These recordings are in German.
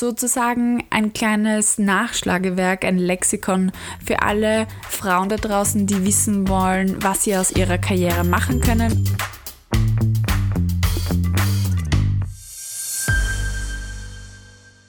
Sozusagen ein kleines Nachschlagewerk, ein Lexikon für alle Frauen da draußen, die wissen wollen, was sie aus ihrer Karriere machen können.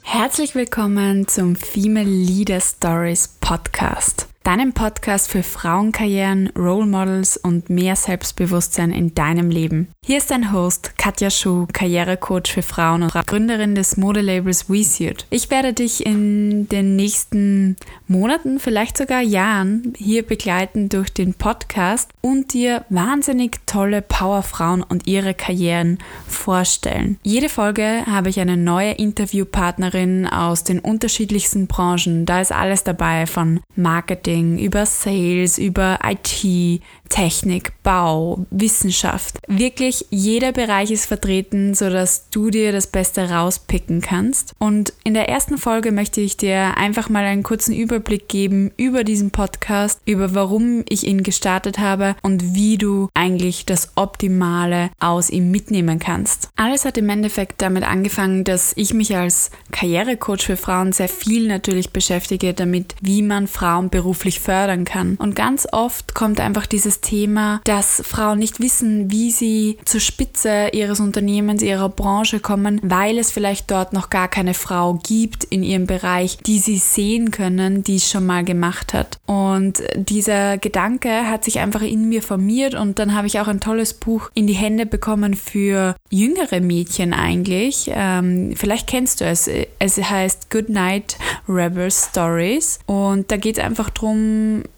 Herzlich willkommen zum Female Leader Stories Podcast deinem Podcast für Frauenkarrieren, Role Models und mehr Selbstbewusstsein in deinem Leben. Hier ist dein Host Katja Schuh, Karrierecoach für Frauen und Gründerin des Modelabels WeSuit. Ich werde dich in den nächsten Monaten, vielleicht sogar Jahren hier begleiten durch den Podcast und dir wahnsinnig tolle Powerfrauen und ihre Karrieren vorstellen. Jede Folge habe ich eine neue Interviewpartnerin aus den unterschiedlichsten Branchen. Da ist alles dabei von Marketing, Marketing, über Sales, über IT, Technik, Bau, Wissenschaft. Wirklich jeder Bereich ist vertreten, sodass du dir das Beste rauspicken kannst. Und in der ersten Folge möchte ich dir einfach mal einen kurzen Überblick geben über diesen Podcast, über warum ich ihn gestartet habe und wie du eigentlich das Optimale aus ihm mitnehmen kannst. Alles hat im Endeffekt damit angefangen, dass ich mich als Karrierecoach für Frauen sehr viel natürlich beschäftige damit, wie man Frauen beruflich fördern kann. Und ganz oft kommt einfach dieses Thema, dass Frauen nicht wissen, wie sie zur Spitze ihres Unternehmens, ihrer Branche kommen, weil es vielleicht dort noch gar keine Frau gibt in ihrem Bereich, die sie sehen können, die es schon mal gemacht hat. Und dieser Gedanke hat sich einfach in mir formiert und dann habe ich auch ein tolles Buch in die Hände bekommen für jüngere Mädchen eigentlich. Ähm, vielleicht kennst du es. Es heißt Good Night Rebel Stories und da geht es einfach darum,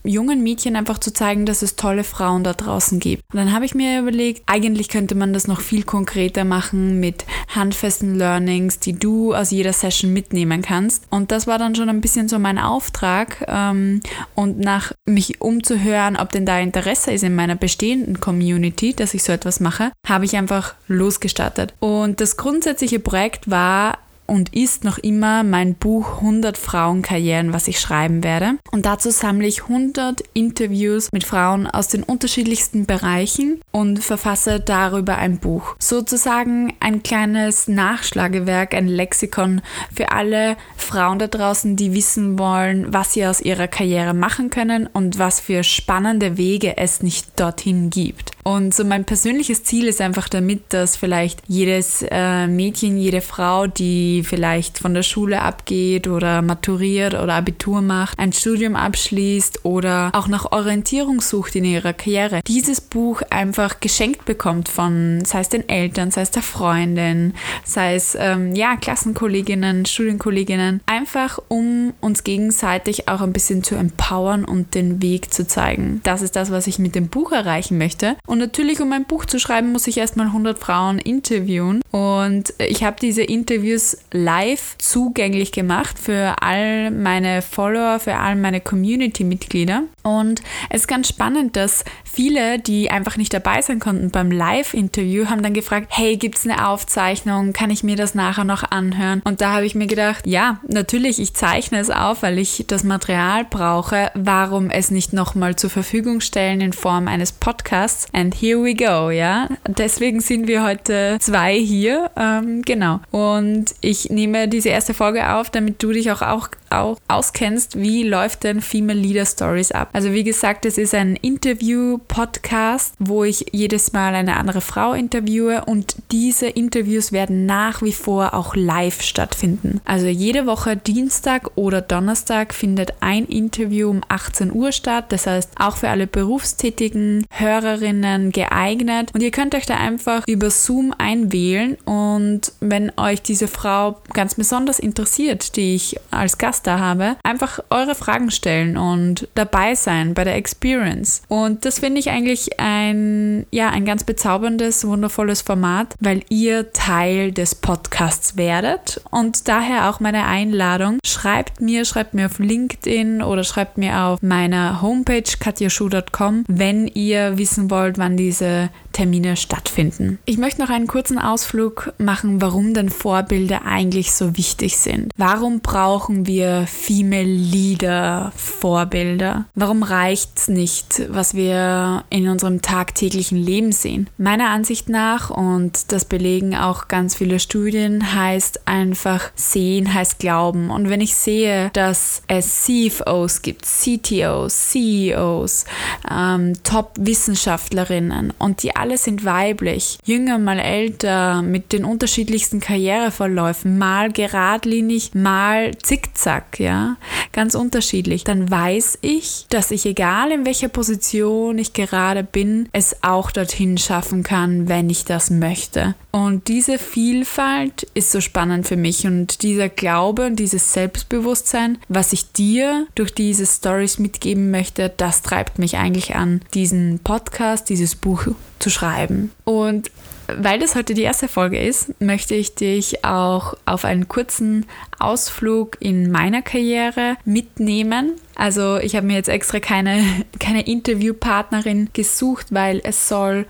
jungen Mädchen einfach zu zeigen, dass es tolle Frauen da draußen gibt. Und dann habe ich mir überlegt, eigentlich könnte man das noch viel konkreter machen mit handfesten Learnings, die du aus jeder Session mitnehmen kannst. Und das war dann schon ein bisschen so mein Auftrag. Ähm, und nach mich umzuhören, ob denn da Interesse ist in meiner bestehenden Community, dass ich so etwas mache, habe ich einfach losgestartet. Und das grundsätzliche Projekt war und ist noch immer mein Buch 100 Frauenkarrieren, was ich schreiben werde. Und dazu sammle ich 100 Interviews mit Frauen aus den unterschiedlichsten Bereichen und verfasse darüber ein Buch. Sozusagen ein kleines Nachschlagewerk, ein Lexikon für alle Frauen da draußen, die wissen wollen, was sie aus ihrer Karriere machen können und was für spannende Wege es nicht dorthin gibt. Und so mein persönliches Ziel ist einfach damit, dass vielleicht jedes äh, Mädchen, jede Frau, die vielleicht von der Schule abgeht oder maturiert oder Abitur macht, ein Studium abschließt oder auch nach Orientierung sucht in ihrer Karriere, dieses Buch einfach geschenkt bekommt von, sei es den Eltern, sei es der Freundin, sei es ähm, ja Klassenkolleginnen, Studienkolleginnen, einfach um uns gegenseitig auch ein bisschen zu empowern und den Weg zu zeigen. Das ist das, was ich mit dem Buch erreichen möchte. Natürlich, um ein Buch zu schreiben, muss ich erstmal 100 Frauen interviewen. Und ich habe diese Interviews live zugänglich gemacht für all meine Follower, für all meine Community-Mitglieder. Und es ist ganz spannend, dass viele, die einfach nicht dabei sein konnten beim Live-Interview, haben dann gefragt, hey, gibt es eine Aufzeichnung? Kann ich mir das nachher noch anhören? Und da habe ich mir gedacht, ja, natürlich, ich zeichne es auf, weil ich das Material brauche. Warum es nicht nochmal zur Verfügung stellen in Form eines Podcasts? And here we go, ja. Deswegen sind wir heute zwei hier. Ähm, genau. Und ich nehme diese erste Folge auf, damit du dich auch, auch, auch auskennst, wie läuft denn Female Leader Stories ab. Also wie gesagt, es ist ein Interview-Podcast, wo ich jedes Mal eine andere Frau interviewe und diese Interviews werden nach wie vor auch live stattfinden. Also jede Woche Dienstag oder Donnerstag findet ein Interview um 18 Uhr statt. Das heißt, auch für alle berufstätigen Hörerinnen geeignet und ihr könnt euch da einfach über Zoom einwählen und wenn euch diese Frau ganz besonders interessiert, die ich als Gast da habe, einfach eure Fragen stellen und dabei sein bei der Experience. Und das finde ich eigentlich ein, ja, ein ganz bezauberndes, wundervolles Format, weil ihr Teil des Podcasts werdet und daher auch meine Einladung. Schreibt mir, schreibt mir auf LinkedIn oder schreibt mir auf meiner Homepage katjaschuh.com, wenn ihr wissen wollt, wann diese Termine stattfinden. Ich möchte noch einen kurzen Ausflug machen, warum denn Vorbilder eigentlich so wichtig sind. Warum brauchen wir Female Leader Vorbilder? Warum reicht es nicht, was wir in unserem tagtäglichen Leben sehen? Meiner Ansicht nach, und das belegen auch ganz viele Studien, heißt einfach sehen heißt glauben. Und wenn ich sehe, dass es CFOs gibt, CTOs, CEOs, ähm, Top-Wissenschaftlerinnen und die alle sind weiblich, jünger mal älter, mit den unterschiedlichsten Karriereverläufen, mal geradlinig, mal zickzack, ja, ganz unterschiedlich, dann weiß ich, dass ich egal in welcher Position ich gerade bin, es auch dorthin schaffen kann, wenn ich das möchte. Und diese Vielfalt ist so spannend für mich und dieser Glaube und dieses Selbstbewusstsein, was ich dir durch diese Stories mitgeben möchte, das treibt mich eigentlich an, diesen Podcast, dieses Buch zu schreiben. Und weil das heute die erste Folge ist, möchte ich dich auch auf einen kurzen Ausflug in meiner Karriere mitnehmen. Also ich habe mir jetzt extra keine, keine Interviewpartnerin gesucht, weil es soll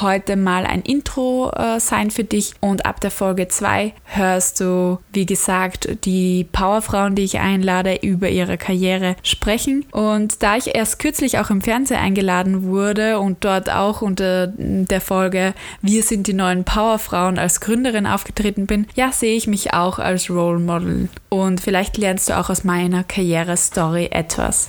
heute mal ein Intro äh, sein für dich und ab der Folge 2 hörst du, wie gesagt, die Powerfrauen, die ich einlade, über ihre Karriere sprechen. Und da ich erst kürzlich auch im Fernsehen eingeladen wurde und dort auch unter der Folge Wir sind die neuen Powerfrauen als Gründerin aufgetreten bin, ja, sehe ich mich auch als Role Model. Und vielleicht lernst du auch aus meiner Karrierestory etwas.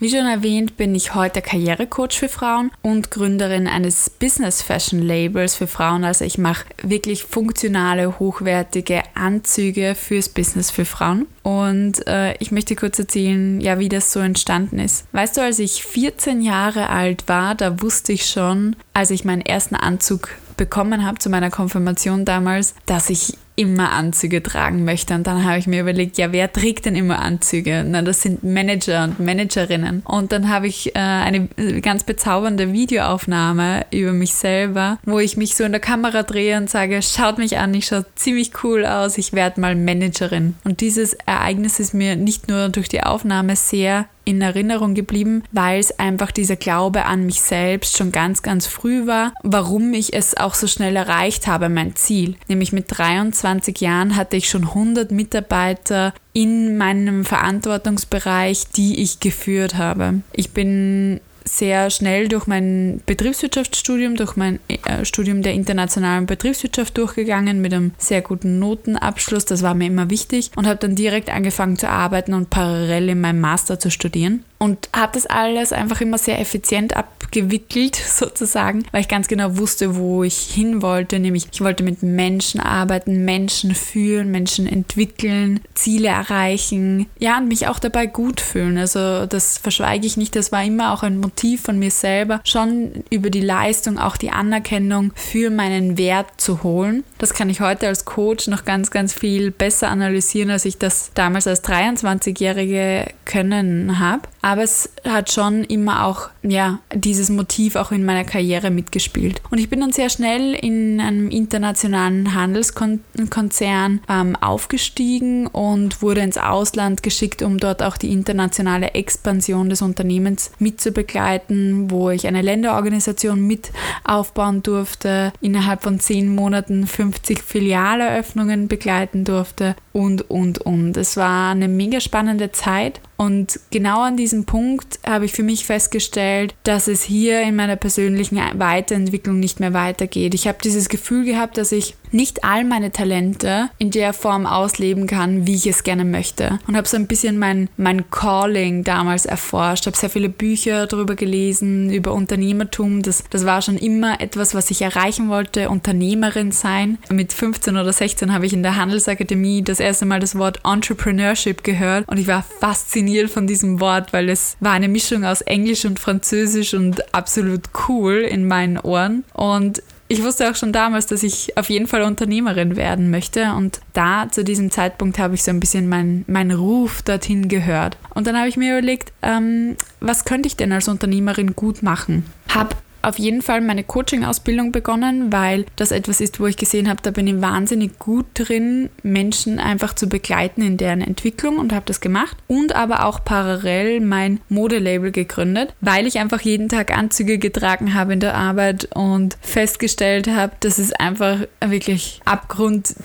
Wie schon erwähnt, bin ich heute Karrierecoach für Frauen und Gründerin eines Business Fashion Labels für Frauen. Also ich mache wirklich funktionale, hochwertige Anzüge fürs Business für Frauen. Und äh, ich möchte kurz erzählen, ja, wie das so entstanden ist. Weißt du, als ich 14 Jahre alt war, da wusste ich schon, als ich meinen ersten Anzug bekommen habe zu meiner Konfirmation damals, dass ich immer Anzüge tragen möchte. Und dann habe ich mir überlegt, ja, wer trägt denn immer Anzüge? Na, das sind Manager und Managerinnen. Und dann habe ich äh, eine ganz bezaubernde Videoaufnahme über mich selber, wo ich mich so in der Kamera drehe und sage, schaut mich an, ich schaue ziemlich cool aus, ich werde mal Managerin. Und dieses Ereignis ist mir nicht nur durch die Aufnahme sehr in Erinnerung geblieben, weil es einfach dieser Glaube an mich selbst schon ganz, ganz früh war, warum ich es auch so schnell erreicht habe, mein Ziel. Nämlich mit 23 Jahren hatte ich schon 100 Mitarbeiter in meinem Verantwortungsbereich, die ich geführt habe. Ich bin sehr schnell durch mein Betriebswirtschaftsstudium, durch mein äh, Studium der internationalen Betriebswirtschaft durchgegangen mit einem sehr guten Notenabschluss. Das war mir immer wichtig und habe dann direkt angefangen zu arbeiten und parallel in meinem Master zu studieren und habe das alles einfach immer sehr effizient abgewickelt sozusagen, weil ich ganz genau wusste, wo ich hin wollte, nämlich ich wollte mit Menschen arbeiten, Menschen führen, Menschen entwickeln, Ziele erreichen, ja und mich auch dabei gut fühlen. Also das verschweige ich nicht, das war immer auch ein Motiv von mir selber, schon über die Leistung auch die Anerkennung für meinen Wert zu holen. Das kann ich heute als Coach noch ganz, ganz viel besser analysieren, als ich das damals als 23-Jährige können habe. Aber es hat schon immer auch, ja, dieses Motiv auch in meiner Karriere mitgespielt. Und ich bin dann sehr schnell in einem internationalen Handelskonzern ähm, aufgestiegen und wurde ins Ausland geschickt, um dort auch die internationale Expansion des Unternehmens mitzubegleiten, wo ich eine Länderorganisation mit aufbauen durfte, innerhalb von zehn Monaten 50 Filialeröffnungen begleiten durfte und, und, und. Es war eine mega spannende Zeit und genau an diesem Punkt habe ich für mich festgestellt, dass es hier in meiner persönlichen Weiterentwicklung nicht mehr weitergeht. Ich habe dieses Gefühl gehabt, dass ich nicht all meine Talente in der Form ausleben kann, wie ich es gerne möchte. Und habe so ein bisschen mein, mein Calling damals erforscht, habe sehr viele Bücher darüber gelesen, über Unternehmertum. Das, das war schon immer etwas, was ich erreichen wollte, Unternehmerin sein. Mit 15 oder 16 habe ich in der Handelsakademie das erste Mal das Wort Entrepreneurship gehört und ich war fasziniert von diesem Wort, weil es war eine Mischung aus Englisch und Französisch und absolut cool in meinen Ohren. Und ich wusste auch schon damals, dass ich auf jeden Fall Unternehmerin werden möchte. Und da zu diesem Zeitpunkt habe ich so ein bisschen meinen mein Ruf dorthin gehört. Und dann habe ich mir überlegt, ähm, was könnte ich denn als Unternehmerin gut machen? Habe auf jeden Fall meine Coaching-Ausbildung begonnen, weil das etwas ist, wo ich gesehen habe, da bin ich wahnsinnig gut drin, Menschen einfach zu begleiten in deren Entwicklung und habe das gemacht. Und aber auch parallel mein Modelabel gegründet, weil ich einfach jeden Tag Anzüge getragen habe in der Arbeit und festgestellt habe, dass es einfach wirklich abgrundtief,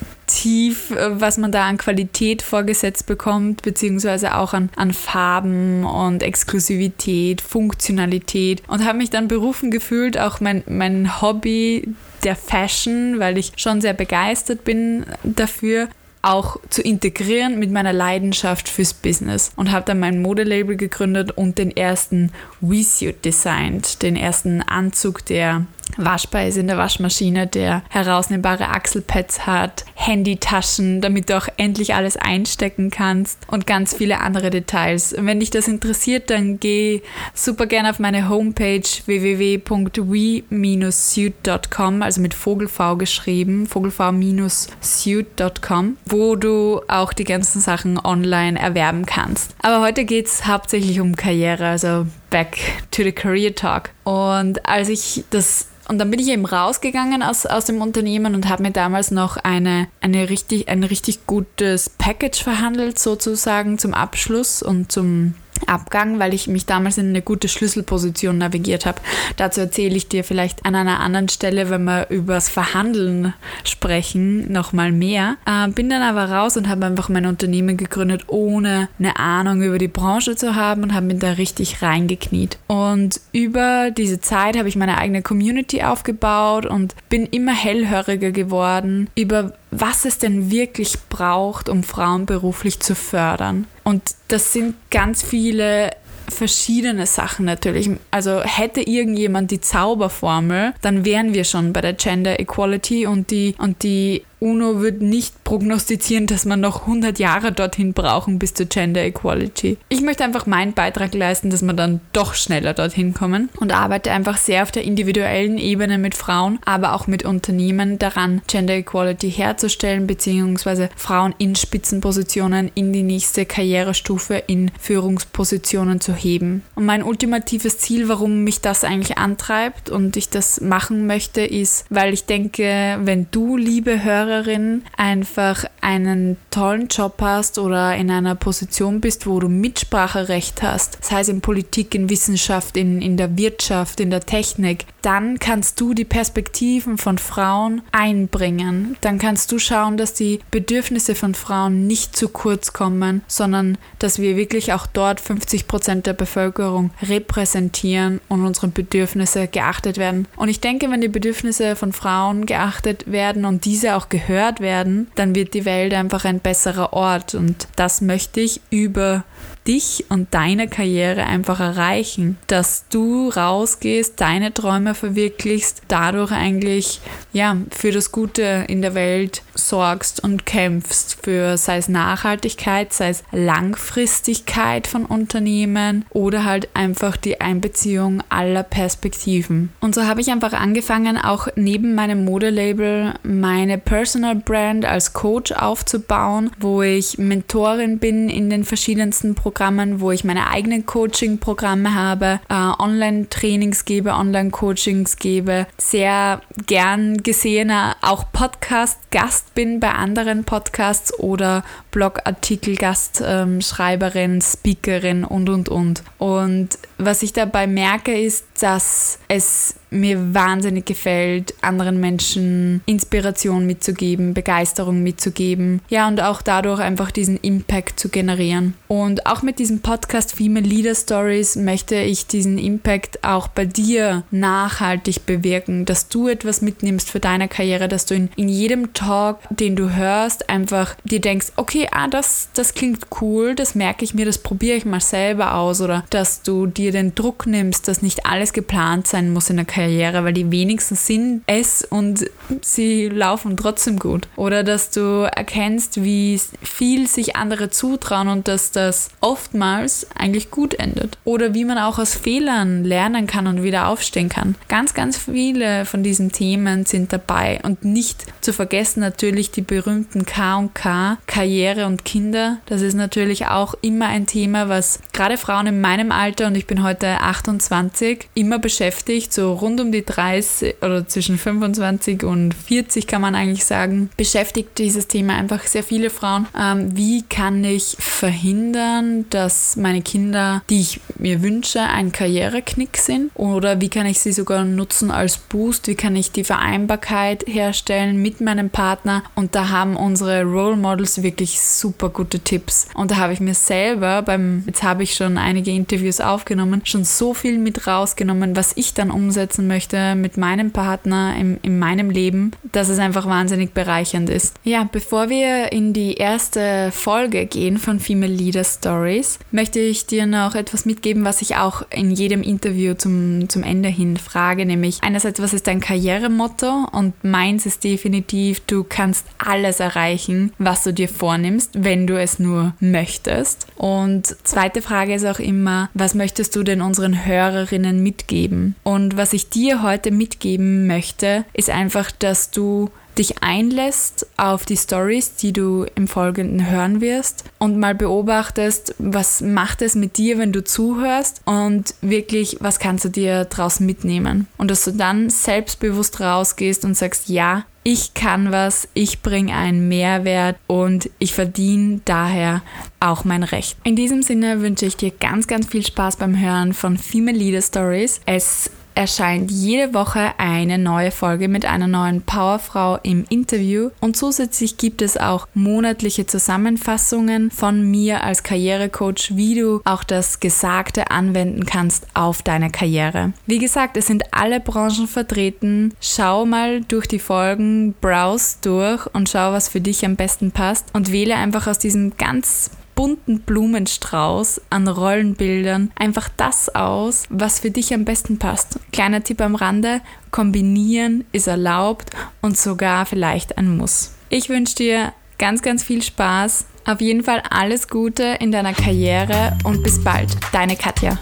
äh, was man da an Qualität vorgesetzt bekommt, beziehungsweise auch an, an Farben und Exklusivität, Funktionalität. Und habe mich dann berufen gefühlt, auch mein, mein Hobby der Fashion, weil ich schon sehr begeistert bin dafür, auch zu integrieren mit meiner Leidenschaft fürs Business. Und habe dann mein Modelabel gegründet und den ersten We-Suit designt, den ersten Anzug, der waschbar ist in der Waschmaschine, der herausnehmbare Achselpads hat, Handytaschen, damit du auch endlich alles einstecken kannst und ganz viele andere Details. Wenn dich das interessiert, dann geh super gerne auf meine Homepage www.we-suit.com, also mit Vogelv geschrieben, vogelv-suit.com, wo du auch die ganzen Sachen online erwerben kannst. Aber heute geht es hauptsächlich um Karriere, also back to the career talk. Und als ich das und dann bin ich eben rausgegangen aus, aus dem Unternehmen und habe mir damals noch eine, eine richtig, ein richtig gutes Package verhandelt, sozusagen zum Abschluss und zum Abgang, weil ich mich damals in eine gute Schlüsselposition navigiert habe. Dazu erzähle ich dir vielleicht an einer anderen Stelle, wenn wir übers Verhandeln sprechen, nochmal mehr. Äh, bin dann aber raus und habe einfach mein Unternehmen gegründet, ohne eine Ahnung über die Branche zu haben und habe mich da richtig reingekniet. Und über diese Zeit habe ich meine eigene Community aufgebaut und bin immer hellhöriger geworden über was es denn wirklich braucht, um Frauen beruflich zu fördern. Und das sind ganz viele verschiedene Sachen natürlich. Also hätte irgendjemand die Zauberformel, dann wären wir schon bei der Gender Equality und die, und die UNO wird nicht prognostizieren, dass man noch 100 Jahre dorthin brauchen bis zur Gender Equality. Ich möchte einfach meinen Beitrag leisten, dass wir dann doch schneller dorthin kommen und arbeite einfach sehr auf der individuellen Ebene mit Frauen, aber auch mit Unternehmen daran, Gender Equality herzustellen, beziehungsweise Frauen in Spitzenpositionen in die nächste Karrierestufe in Führungspositionen zu heben. Und mein ultimatives Ziel, warum mich das eigentlich antreibt und ich das machen möchte, ist, weil ich denke, wenn du, liebe Hörer, Hörerin einfach einen tollen Job hast oder in einer Position bist, wo du Mitspracherecht hast, sei es in Politik, in Wissenschaft, in, in der Wirtschaft, in der Technik, dann kannst du die Perspektiven von Frauen einbringen. Dann kannst du schauen, dass die Bedürfnisse von Frauen nicht zu kurz kommen, sondern dass wir wirklich auch dort 50 Prozent der Bevölkerung repräsentieren und unsere Bedürfnisse geachtet werden. Und ich denke, wenn die Bedürfnisse von Frauen geachtet werden und diese auch gehört werden, dann wird die Welt einfach ein besserer Ort. Und das möchte ich über dich und deine Karriere einfach erreichen, dass du rausgehst, deine Träume verwirklichst, dadurch eigentlich ja für das Gute in der Welt sorgst und kämpfst für sei es Nachhaltigkeit, sei es Langfristigkeit von Unternehmen oder halt einfach die Einbeziehung aller Perspektiven. Und so habe ich einfach angefangen, auch neben meinem Modelabel meine Personal Brand als Coach aufzubauen, wo ich Mentorin bin in den verschiedensten Programmen wo ich meine eigenen Coaching-Programme habe, äh, Online-Trainings gebe, Online-Coachings gebe, sehr gern gesehener auch Podcast-Gast bin bei anderen Podcasts oder Blogartikel-Gastschreiberin, ähm, Speakerin und und und. Und was ich dabei merke, ist, dass es mir wahnsinnig gefällt, anderen Menschen Inspiration mitzugeben, Begeisterung mitzugeben. Ja, und auch dadurch einfach diesen Impact zu generieren. Und auch mit diesem Podcast Female Leader Stories möchte ich diesen Impact auch bei dir nachhaltig bewirken, dass du etwas mitnimmst für deine Karriere, dass du in, in jedem Talk, den du hörst, einfach dir denkst, okay, ah, das, das klingt cool, das merke ich mir, das probiere ich mal selber aus oder dass du dir den Druck nimmst, dass nicht alles geplant sein muss in der Karriere Karriere, weil die wenigsten sind es und sie laufen trotzdem gut. Oder dass du erkennst, wie viel sich andere zutrauen und dass das oftmals eigentlich gut endet. Oder wie man auch aus Fehlern lernen kann und wieder aufstehen kann. Ganz, ganz viele von diesen Themen sind dabei und nicht zu vergessen natürlich die berühmten K und K, Karriere und Kinder. Das ist natürlich auch immer ein Thema, was gerade Frauen in meinem Alter und ich bin heute 28 immer beschäftigt, so rund rund um die 30 oder zwischen 25 und 40 kann man eigentlich sagen, beschäftigt dieses Thema einfach sehr viele Frauen. Ähm, wie kann ich verhindern, dass meine Kinder, die ich mir wünsche, ein Karriereknick sind? Oder wie kann ich sie sogar nutzen als Boost? Wie kann ich die Vereinbarkeit herstellen mit meinem Partner? Und da haben unsere Role Models wirklich super gute Tipps. Und da habe ich mir selber beim, jetzt habe ich schon einige Interviews aufgenommen, schon so viel mit rausgenommen, was ich dann umsetzen möchte mit meinem Partner im, in meinem Leben, dass es einfach wahnsinnig bereichernd ist. Ja, bevor wir in die erste Folge gehen von Female Leader Stories, möchte ich dir noch etwas mitgeben, was ich auch in jedem Interview zum, zum Ende hin frage, nämlich einerseits, was ist dein Karrieremotto? Und meins ist definitiv, du kannst alles erreichen, was du dir vornimmst, wenn du es nur möchtest. Und zweite Frage ist auch immer, was möchtest du denn unseren Hörerinnen mitgeben? Und was ich dir heute mitgeben möchte, ist einfach, dass du dich einlässt auf die Stories, die du im Folgenden hören wirst und mal beobachtest, was macht es mit dir, wenn du zuhörst und wirklich, was kannst du dir daraus mitnehmen. Und dass du dann selbstbewusst rausgehst und sagst, ja, ich kann was, ich bringe einen Mehrwert und ich verdiene daher auch mein Recht. In diesem Sinne wünsche ich dir ganz, ganz viel Spaß beim Hören von Female Leader Stories. Es erscheint jede Woche eine neue Folge mit einer neuen Powerfrau im Interview und zusätzlich gibt es auch monatliche Zusammenfassungen von mir als Karrierecoach, wie du auch das Gesagte anwenden kannst auf deine Karriere. Wie gesagt, es sind alle Branchen vertreten. Schau mal durch die Folgen, browse durch und schau, was für dich am besten passt und wähle einfach aus diesem ganz bunten Blumenstrauß an Rollenbildern einfach das aus, was für dich am besten passt. Kleiner Tipp am Rande, kombinieren ist erlaubt und sogar vielleicht ein Muss. Ich wünsche dir ganz, ganz viel Spaß. Auf jeden Fall alles Gute in deiner Karriere und bis bald. Deine Katja.